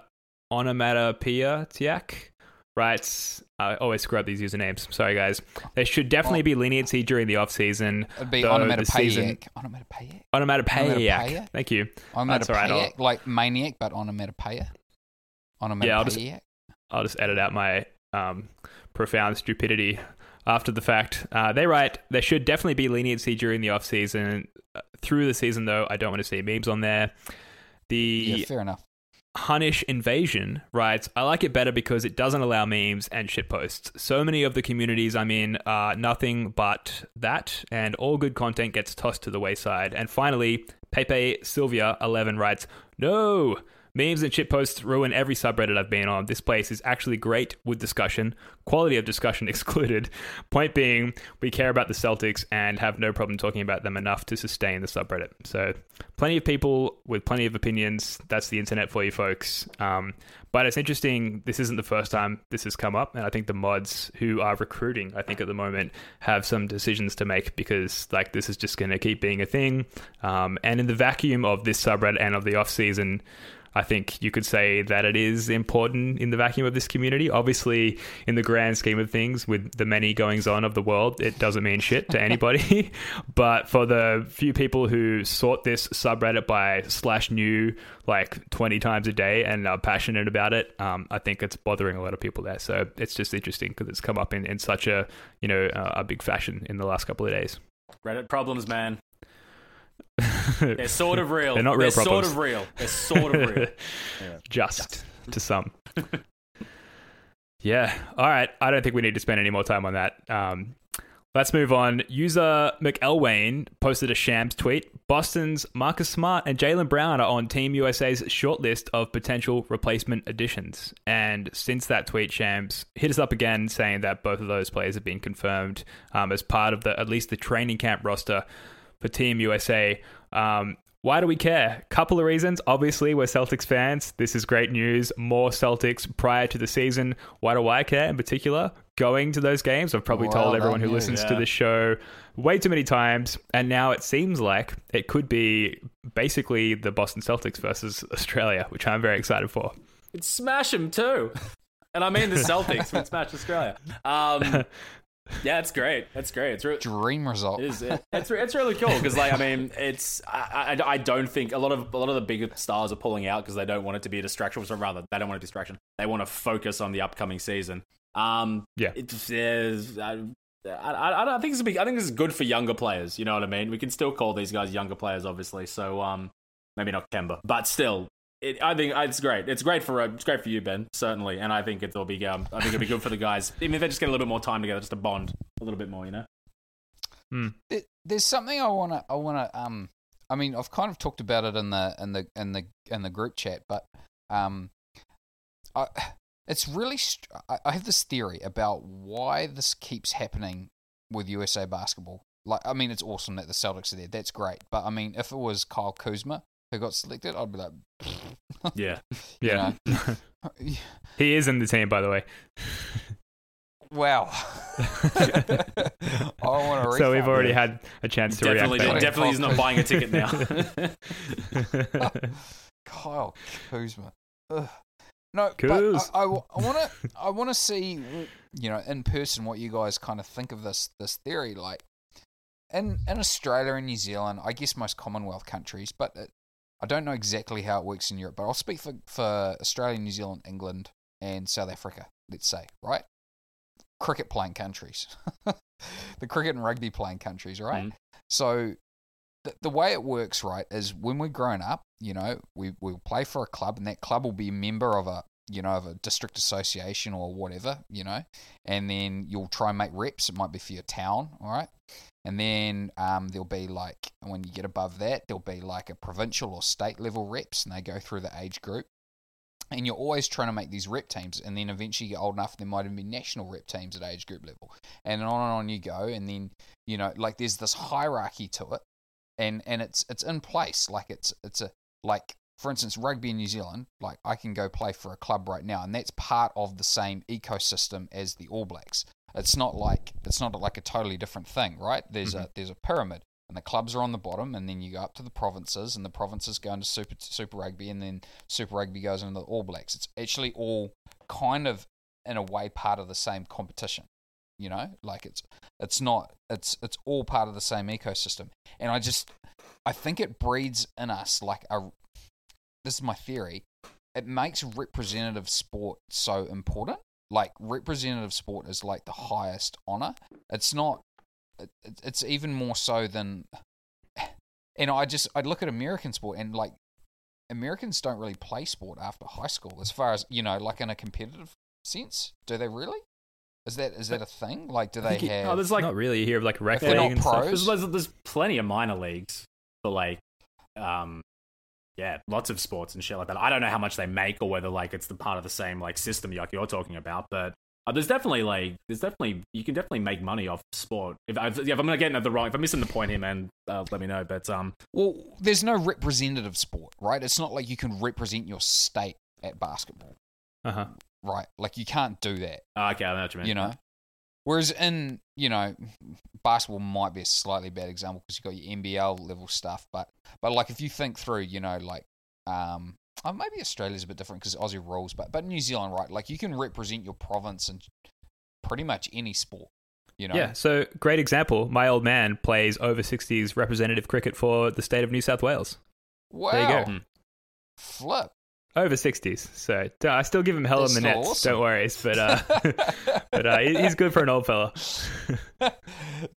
Onomatopoeia Tiak, writes, I always screw up these usernames. Sorry, guys. There should definitely be leniency during the off season. It'd be season- onomatopoeic. Onomatopoeic. Onomatopoeic. Thank you. That's all right. I'll, like maniac, but onomatopoeia. Onomatopoeic. Yeah, I'll just- I'll just edit out my um, profound stupidity after the fact. Uh, they write there should definitely be leniency during the off season. Uh, through the season, though, I don't want to see memes on there. The yeah, fair enough. Hunnish Invasion writes, I like it better because it doesn't allow memes and shitposts. So many of the communities I'm in are nothing but that, and all good content gets tossed to the wayside. And finally, Pepe Sylvia 11 writes, No! Memes and shitposts ruin every subreddit I've been on. This place is actually great with discussion, quality of discussion excluded. Point being, we care about the Celtics and have no problem talking about them enough to sustain the subreddit. So, plenty of people with plenty of opinions. That's the internet for you folks. Um, but it's interesting. This isn't the first time this has come up, and I think the mods who are recruiting, I think at the moment, have some decisions to make because like this is just going to keep being a thing. Um, and in the vacuum of this subreddit and of the off season. I think you could say that it is important in the vacuum of this community. Obviously, in the grand scheme of things, with the many goings on of the world, it doesn't mean shit to anybody. but for the few people who sort this subreddit by slash new like 20 times a day and are passionate about it, um, I think it's bothering a lot of people there. So it's just interesting because it's come up in, in such a, you know, uh, a big fashion in the last couple of days. Reddit problems, man. They're sort of real. They're not real They're sort of real. They're sort of real. just to some. yeah. All right. I don't think we need to spend any more time on that. Um, let's move on. User McElwain posted a Shams tweet. Boston's Marcus Smart and Jaylen Brown are on Team USA's shortlist of potential replacement additions. And since that tweet, Shams hit us up again saying that both of those players have been confirmed um, as part of the at least the training camp roster for Team USA. Um, why do we care? Couple of reasons. Obviously, we're Celtics fans. This is great news. More Celtics prior to the season. Why do I care in particular? Going to those games, I've probably Well told everyone done, who you. listens to Yeah. this show way too many times. And now it seems like it could be basically the Boston Celtics versus Australia, which I'm very excited for. We'd smash them too. And I mean the Celtics would smash Australia. Um, yeah, it's great. That's great. It's re- Dream result. it is. It, it's it's really cool because like I mean it's I, I I don't think a lot of a lot of the bigger stars are pulling out because they don't want it to be a distraction. Or rather, they don't want a distraction. They want to focus on the upcoming season. Um, Yeah. it's, is I, I, I, think it's a big, I think this is good for younger players. You know what I mean? We can still call these guys younger players, obviously. So um, maybe not Kemba, but still, it, I think it's great. It's great for uh, it's great for you, Ben, certainly, and I think it'll be um, I think it'll be good for the guys, even if they just get a little bit more time together, just to bond a little bit more. You know? There- there's something I wanna I wanna um I mean I've kind of talked about it in the in the in the in the group chat, but um I it's really str- I, I have this theory about why this keeps happening with USA basketball. Like I mean it's awesome that the Celtics are there. That's great. But I mean if it was Kyle Kuzma who got selected, I'd be like Yeah. Yeah. he is in the team, by the way. Wow. I want to So we've already had a chance to Definitely, react. definitely, he's not buying a ticket now. Kyle Kuzma. Ugh. No, Kuz. but I, want to I want to see you know in person what you guys kind of think of this this theory. Like in in Australia and New Zealand, I guess most Commonwealth countries, but it, I don't know exactly how it works in Europe. But I'll speak for for Australia, New Zealand, England, and South Africa. Let's say right, cricket playing countries, the cricket and rugby playing countries, right? Mhm. So the, the way it works, right, is when we're grown up, you know, we we'll play for a club, and that club will be a member of a you know of a district association or whatever, you know, and then you'll try and make reps. It might be for your town, all right, and then um, there'll be like when you get above that, there'll be like a provincial or state level reps, and they go through the age group. And you're always trying to make these rep teams, and then eventually you get old enough, there might even be national rep teams at age group level, and on and on you go. And then you know, like there's this hierarchy to it, and and it's it's in place like it's it's a like for instance rugby in New Zealand like I can go play for a club right now and that's part of the same ecosystem as the All Blacks. It's not like it's not like a totally different thing right? There's a mm-hmm. there's a pyramid and the clubs are on the bottom and then you go up to the provinces and the provinces go into super super rugby and then super rugby goes into the All Blacks. It's actually all kind of in a way part of the same competition you know? Like it's it's not it's it's all part of the same ecosystem. And i just i think it breeds in us like a this is my theory it makes representative sport so important. Like representative sport is like the highest honor. It's not it, it- it's even more so than and i just i look at american sport and like americans don't really play sport after high school as far as you know like in a competitive sense. Do they really? Is that is that a thing? Like do they think it- have oh, there's like not really. You hear like rec If league not and stuff. pros- There's, there's, there's plenty of minor leagues for like, um, yeah, lots of sports and shit like that. I don't know how much they make or whether like it's the part of the same like system like you're talking about, but uh, there's definitely like there's definitely you can definitely make money off sport. If, I, if I'm gonna get at the wrong, if I'm missing the point here, man, uh, let me know. But um, Well, there's no representative sport, right? It's not like you can represent your state at basketball, Uh huh. right? Like you can't do that, uh, okay, I know what you mean. you know. Whereas in, you know, basketball might be a slightly bad example because you've got your NBL level stuff, but but like if you think through, you know, like um, oh, maybe Australia's a bit different because Aussie rules, but but New Zealand, right? Like you can represent your province in pretty much any sport, you know. Yeah, so great example. My old man plays over 60s representative cricket for the state of New South Wales. Wow. There you go. Hmm. Flip. Over sixties. So I still give him hell That's in the nets. awesome. Don't worry, but uh, but uh, he's good for an old fella.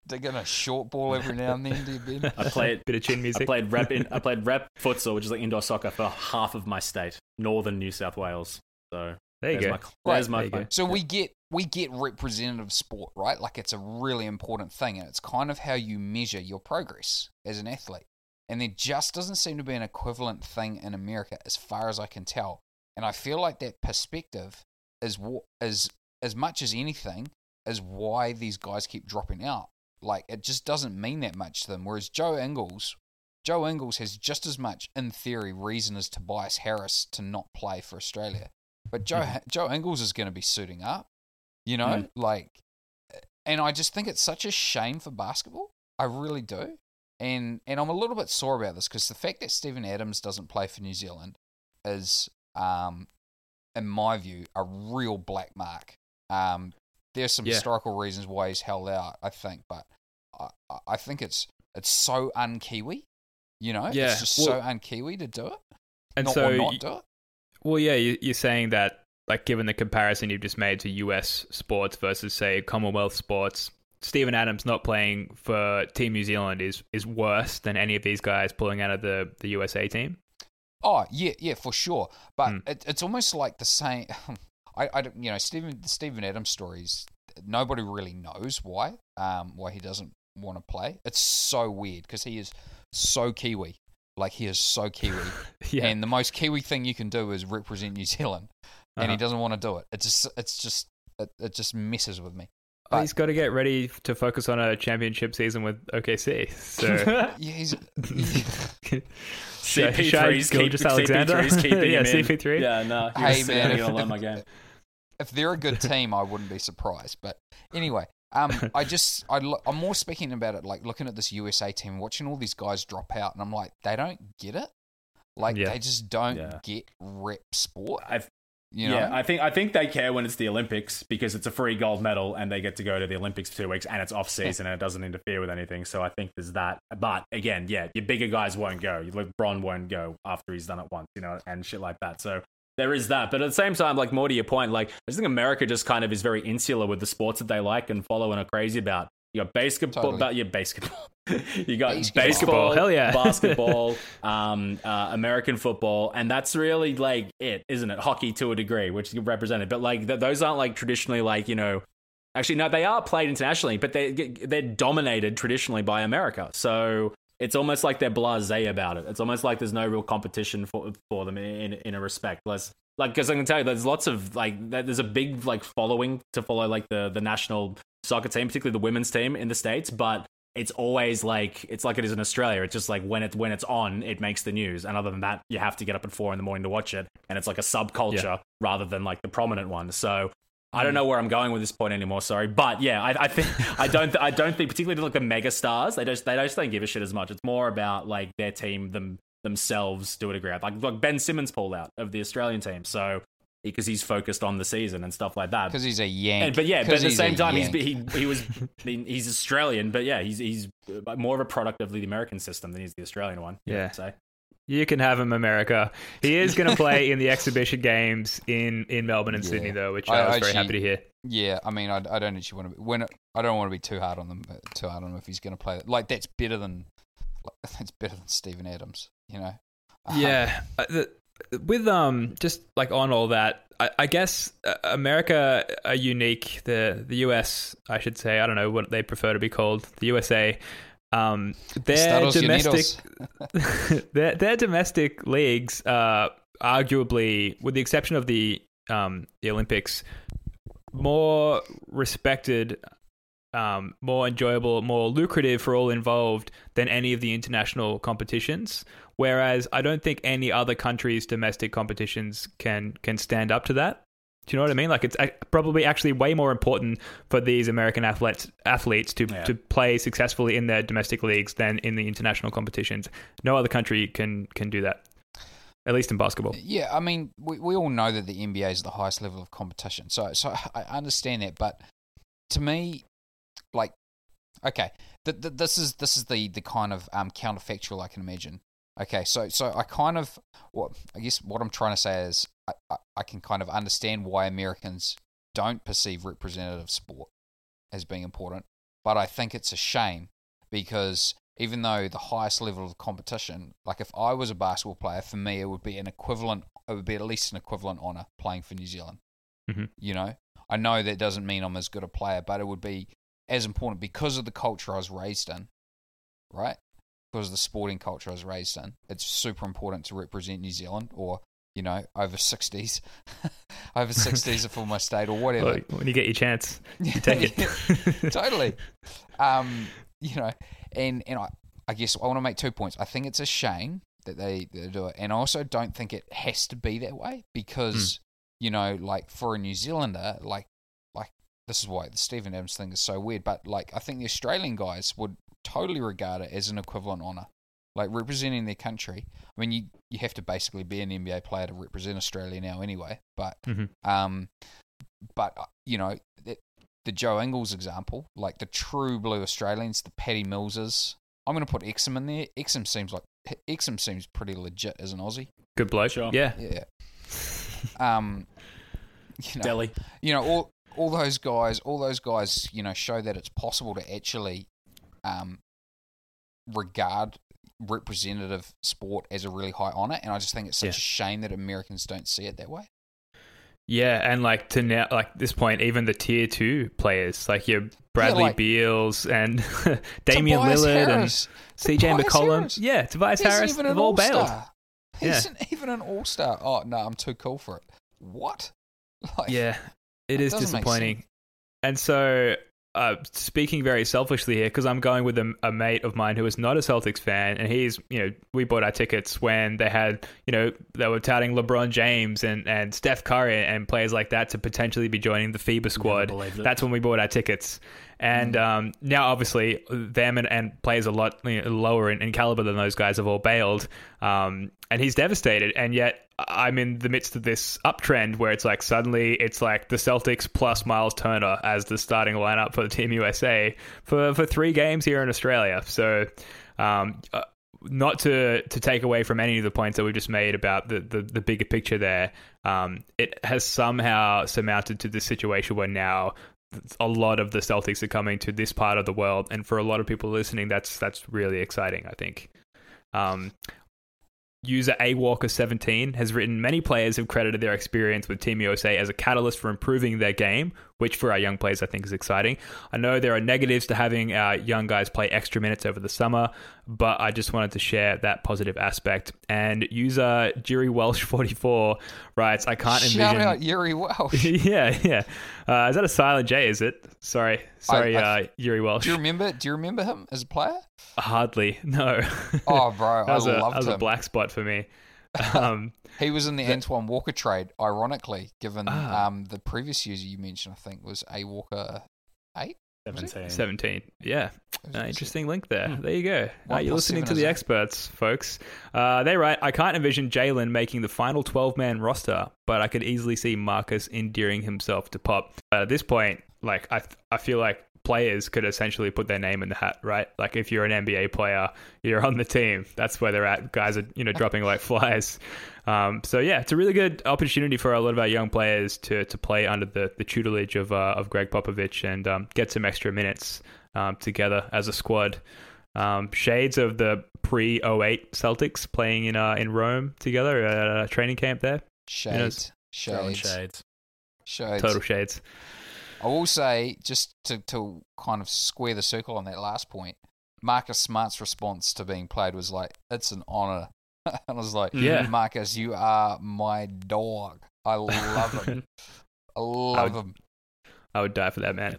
Digging a short ball every now and then, do you, Ben? I played. Bit of chin I music. played rep in, I played rep futsal, which is like indoor soccer for half of my state, northern New South Wales. So there you go. my there's There my you go. So we get we get representative sport, right? Like it's a really important thing, and it's kind of how you measure your progress as an athlete. And there just doesn't seem to be an equivalent thing in America, as far as I can tell. And I feel like that perspective is what is as much as anything is why these guys keep dropping out. Like it just doesn't mean that much to them. Whereas Joe Ingles, Joe Ingles has just as much, in theory, reason as Tobias Harris to not play for Australia. But Joe Joe Ingles is going to be suiting up, you know, Mhm. like, and I just think it's such a shame for basketball. I really do, and and I'm a little bit sore about this because the fact that Steven Adams doesn't play for New Zealand is, um, in my view, a real black mark. Um, there's some Yeah. historical reasons why he's held out, I think, but I, I- think it's it's so un-Kiwi, you know, Yeah, it's just well- so un-Kiwi to do it, And not, so or not do it. Well, yeah, you're saying that, like, given the comparison you've just made to US sports versus, say, Commonwealth sports, Steven Adams not playing for Team New Zealand is is worse than any of these guys pulling out of the, the USA team. Oh yeah, yeah, for sure. But Hmm. it, it's almost like the same. I, I, don't- you know, Steven the Steven Adams stories. Nobody really knows why. Um, why he doesn't want to play. It's so weird because he is so Kiwi. Like he is so Kiwi, Yeah, and the most Kiwi thing you can do is represent New Zealand, and he Uh-huh. doesn't want to do it. It just, it's just, it, it just messes with me. Well, he's got to get ready to focus on a championship season with OKC. So Yeah, he's. CP3's should I keep, just Alexander? CP3's keeping yeah, him in. CP3. Yeah, no. He Hey, was man, saying, if- I'm gonna learn my game. if they're a good team, I wouldn't be surprised. But anyway, um, I just I lo- I'm more speaking about it like looking at this USA team, watching all these guys drop out, and I'm like, they don't get it. Like Yeah. they just don't Yeah. get rep sport. I've, You know? yeah, I think I think they care when it's the Olympics because it's a free gold medal and they get to go to the Olympics for two weeks and it's off season and it doesn't interfere with anything. So I think there's that. But again, yeah, your bigger guys won't go. Like Bron won't go after he's done it once, you know, and shit like that. So there is that. But at the same time, like more to your point, like I just think America just kind of is very insular with the sports that they like and follow and are crazy about. You got basketball, Totally. about your basketball. you got Basketball. basketball, Hell yeah. basketball, um, uh, American football, and that's really like it, isn't it? Hockey to a degree, which is represented, but like th- those aren't like traditionally like you know. Actually, no, they are played internationally, but they they're dominated traditionally by America. So it's almost like they're blasé about it. It's almost like there's no real competition for for them in in a respect. Less like because I can tell you, there's lots of like there's a big like following to follow like the the national soccer team, particularly the women's team in the states, but it's always like it's like it is in Australia. It's just like when it's when it's on, it makes the news. And other than that, you have to get up at four in the morning to watch it, and it's like a subculture rather than like the prominent one. So I don't mm. know where I'm going with this point anymore. Sorry, but yeah, I, I think I don't I don't think particularly like the mega stars they just they just don't give a shit as much. It's more about like their team them themselves to a degree. Like like Ben Simmons pulled out of the Australian team, so because he's focused on the season and stuff like that. because he's a yank. And, but yeah, but at the same time, he's he he was I mean, he's Australian, but yeah, he's he's more of a product of the American system than he's the Australian one. Yeah. say. You can have him, America. He is going to play in the exhibition games in, in Melbourne and Yeah. Sydney, though, which I I, was very happy to hear. Yeah, I mean, I, I don't actually want to. Be, when I don't want to be too hard on them, uh, too hard on him if he's going to play. Like that's better than like, that's better than Steven Adams. You know. Um, Yeah, uh, the, with um, just like on all that, I, I guess uh, America are unique. The the US, I should say, I don't know what they prefer to be called. The USA, um, their Estados domestic, their their domestic leagues, uh, arguably, with the exception of the um the Olympics, more respected. Um, more enjoyable, more lucrative for all involved than any of the international competitions. Whereas I don't think any other country's domestic competitions can can stand up to that. Do you know what I mean? Like it's probably actually way more important for these American athletes athletes to Yeah. to play successfully in their domestic leagues than in the international competitions. No other country can can do that. At least in basketball. Yeah, I mean, we, we all know that the NBA is the highest level of competition. So so I understand that, but to me, like, okay, th- th- this is this is the the kind of um, counterfactual I can imagine. Okay, so so I kind of, what I guess what I'm trying to say is I, I, I can kind of understand why Americans don't perceive representative sport as being important, but I think it's a shame because even though the highest level of competition, like if I was a basketball player, for me it would be an equivalent, it would be at least an equivalent honor playing for New Zealand. Mhm. You know, I know that doesn't mean I'm as good a player, but it would be as important because of the culture I was raised in, right? Because the sporting culture I was raised in. It's super important to represent New Zealand or, you know, over 60s, over 60s for my state or whatever. When you get your chance, you take it. totally. Um, you know, and and I, I guess I want to make two points. I think it's a shame that they, they do it, and I also don't think it has to be that way because you know, like for a New Zealander, like like this is why the Steven Adams thing is so weird. But like, I think the Australian guys would totally regard it as an equivalent honor, like representing their country. I mean, you you have to basically be an NBA player to represent Australia now, anyway. But Mhm. um, but uh, you know, the, the Joe Ingles example, like the true blue Australians, the Paddy Millses. I'm going to put Exum in there. Exum seems like Exum seems pretty legit as an Aussie. Good bloke. Sure. Yeah. Yeah. um, you know, Delly. you know, all all those guys, all those guys, you know, show that it's possible to actually um, regard representative sport as a really high honor, and I just think it's such Yeah. a shame that Americans don't see it that way. Yeah, and like to now, like this point, even the tier two players, like your Bradley like- Beals and Damian Tobias Lillard Harris. and CJ McCollum, Harris. yeah, Tobias He isn't Harris, even an all bailed. all-star. He Yeah. isn't even an all star. Oh no, I'm too cool for it. What? Like, Yeah, it is disappointing. And so, uh, speaking very selfishly here, because I'm going with a, a mate of mine who is not a Celtics fan, and he's, you know, we bought our tickets when they had, you know, they were touting LeBron James and, and Steph Curry and players like that to potentially be joining the FIBA squad. That's when we bought our tickets. And um, now, obviously, them and, and players a lot you know, lower in, in caliber than those guys have all bailed. Um, and he's devastated. And yet, I'm in the midst of this uptrend where it's like suddenly it's like the Celtics plus Myles Turner as the starting lineup for the Team USA for, for three games here in Australia. So, um, uh, not to to take away from any of the points that we've just made about the, the, the bigger picture there, um, it has somehow surmounted to this situation where now a lot of the Celtics are coming to this part of the world, and for a lot of people listening, that's that's really exciting. I think. Um, User A Walker 17 has written many players have credited their experience with Team USA as a catalyst for improving their game, which for our young players I think is exciting. I know there are negatives to having our young guys play extra minutes over the summer, but I just wanted to share that positive aspect. And user Jerry Welsh 44 writes, I can't Shout envision. out Jiri Welsch. yeah, yeah. Uh, is that a silent J? Is it? Sorry, sorry, I- uh, Jiri Welsch. Do you remember? Do you remember him as a player? Hardly, no. Oh, bro, that was, I a, that loved was a black spot for me. Um, He was in the Antoine Walker trade, ironically, given Ah. um, the previous user you mentioned, I think, was A Walker eight. 17. 17. Yeah. Uh, interesting link there. Hmm. There you go. Uh, you're listening to the eight. experts, folks. Uh, they write, I can't envision Jaylen making the final 12 man roster, but I could easily see Marcus endearing himself to Pop. But at this point, like, I, I feel like players could essentially put their name in the hat, right? Like, if you're an NBA player, you're on the team. That's where they're at. Guys are, you know, dropping like flies. Um, so yeah, it's a really good opportunity for a lot of our young players to to play under the, the tutelage of uh, of Gregg Popovich and um, get some extra minutes um, together as a squad. Um, shades of the pre 08 Celtics playing in uh, in Rome together at a training camp there. Shades, Throwing shades, shades. shades. Total shades. I will say, just to, to kind of square the circle on that last point, Marcus Smart's response to being played was like, "It's an honor." and I was like, Yeah. Marcus, you are my dog. I love him. I love would- him." I would die for that man.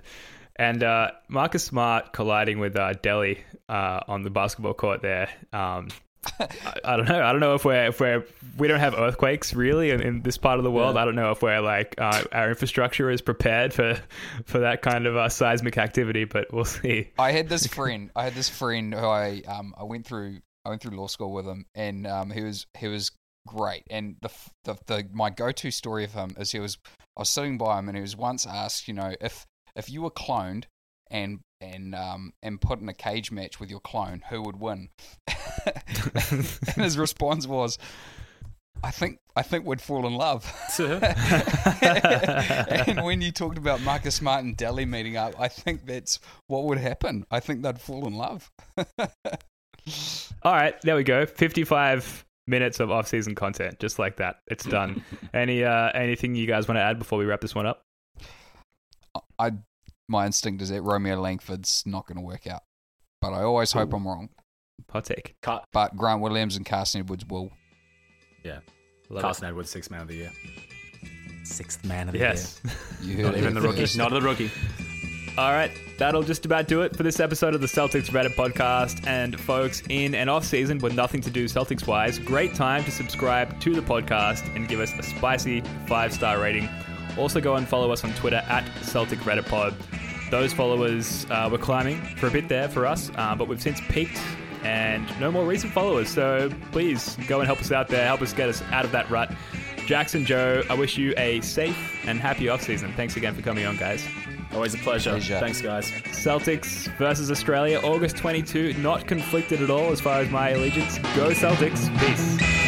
And uh, Marcus Smart colliding with uh, Delly uh, on the basketball court there. Um, I, I don't know. I don't know if we're if we're we don't have earthquakes really in, in this part of the world. Yeah. I don't know if we're like uh, our infrastructure is prepared for for that kind of uh, seismic activity, but we'll see. I had this friend. I had this friend who I um I went through I went through law school with him, and um he was he was great. And the the, the my go to story of him is he was I was sitting by him, and he was once asked, you know, if if you were cloned and and um and put in a cage match with your clone, who would win? and his response was, I think I think we'd fall in love. and when you talked about Marcus Smart and Delly meeting up, I think that's what would happen. I think they'd fall in love. All right, there we go. 55 minutes of off-season content, just like that. It's done. Any uh, anything you guys want to add before we wrap this one up? I my instinct is that Romeo Langford's not going to work out, but I always hope I'm wrong. Hot take. Car- But Grant Williams and Carson Edwards will. yeah. Love Carson Edwards, sixth man of the year. Sixth man of the Yes. You year. heard Not even the rookie. first. Not the rookie. All right, that'll just about do it for this episode of the Celtics Reddit podcast. And folks, in and off season with nothing to do Celtics wise, great time to subscribe to the podcast and give us a spicy five star rating. Also, go and follow us on Twitter at Celtic Reddit Pod. Those followers uh, were climbing for a bit there for us, uh, but we've since peaked and no more recent followers. So please go and help us out there, help us get us out of that rut. Jackson, Joe, I wish you a safe and happy off season. Thanks again for coming on, guys. Always a pleasure. Pleasure. Thanks, guys. Celtics versus Australia, August 22. Not conflicted at all as far as my allegiance. Go Celtics. Peace.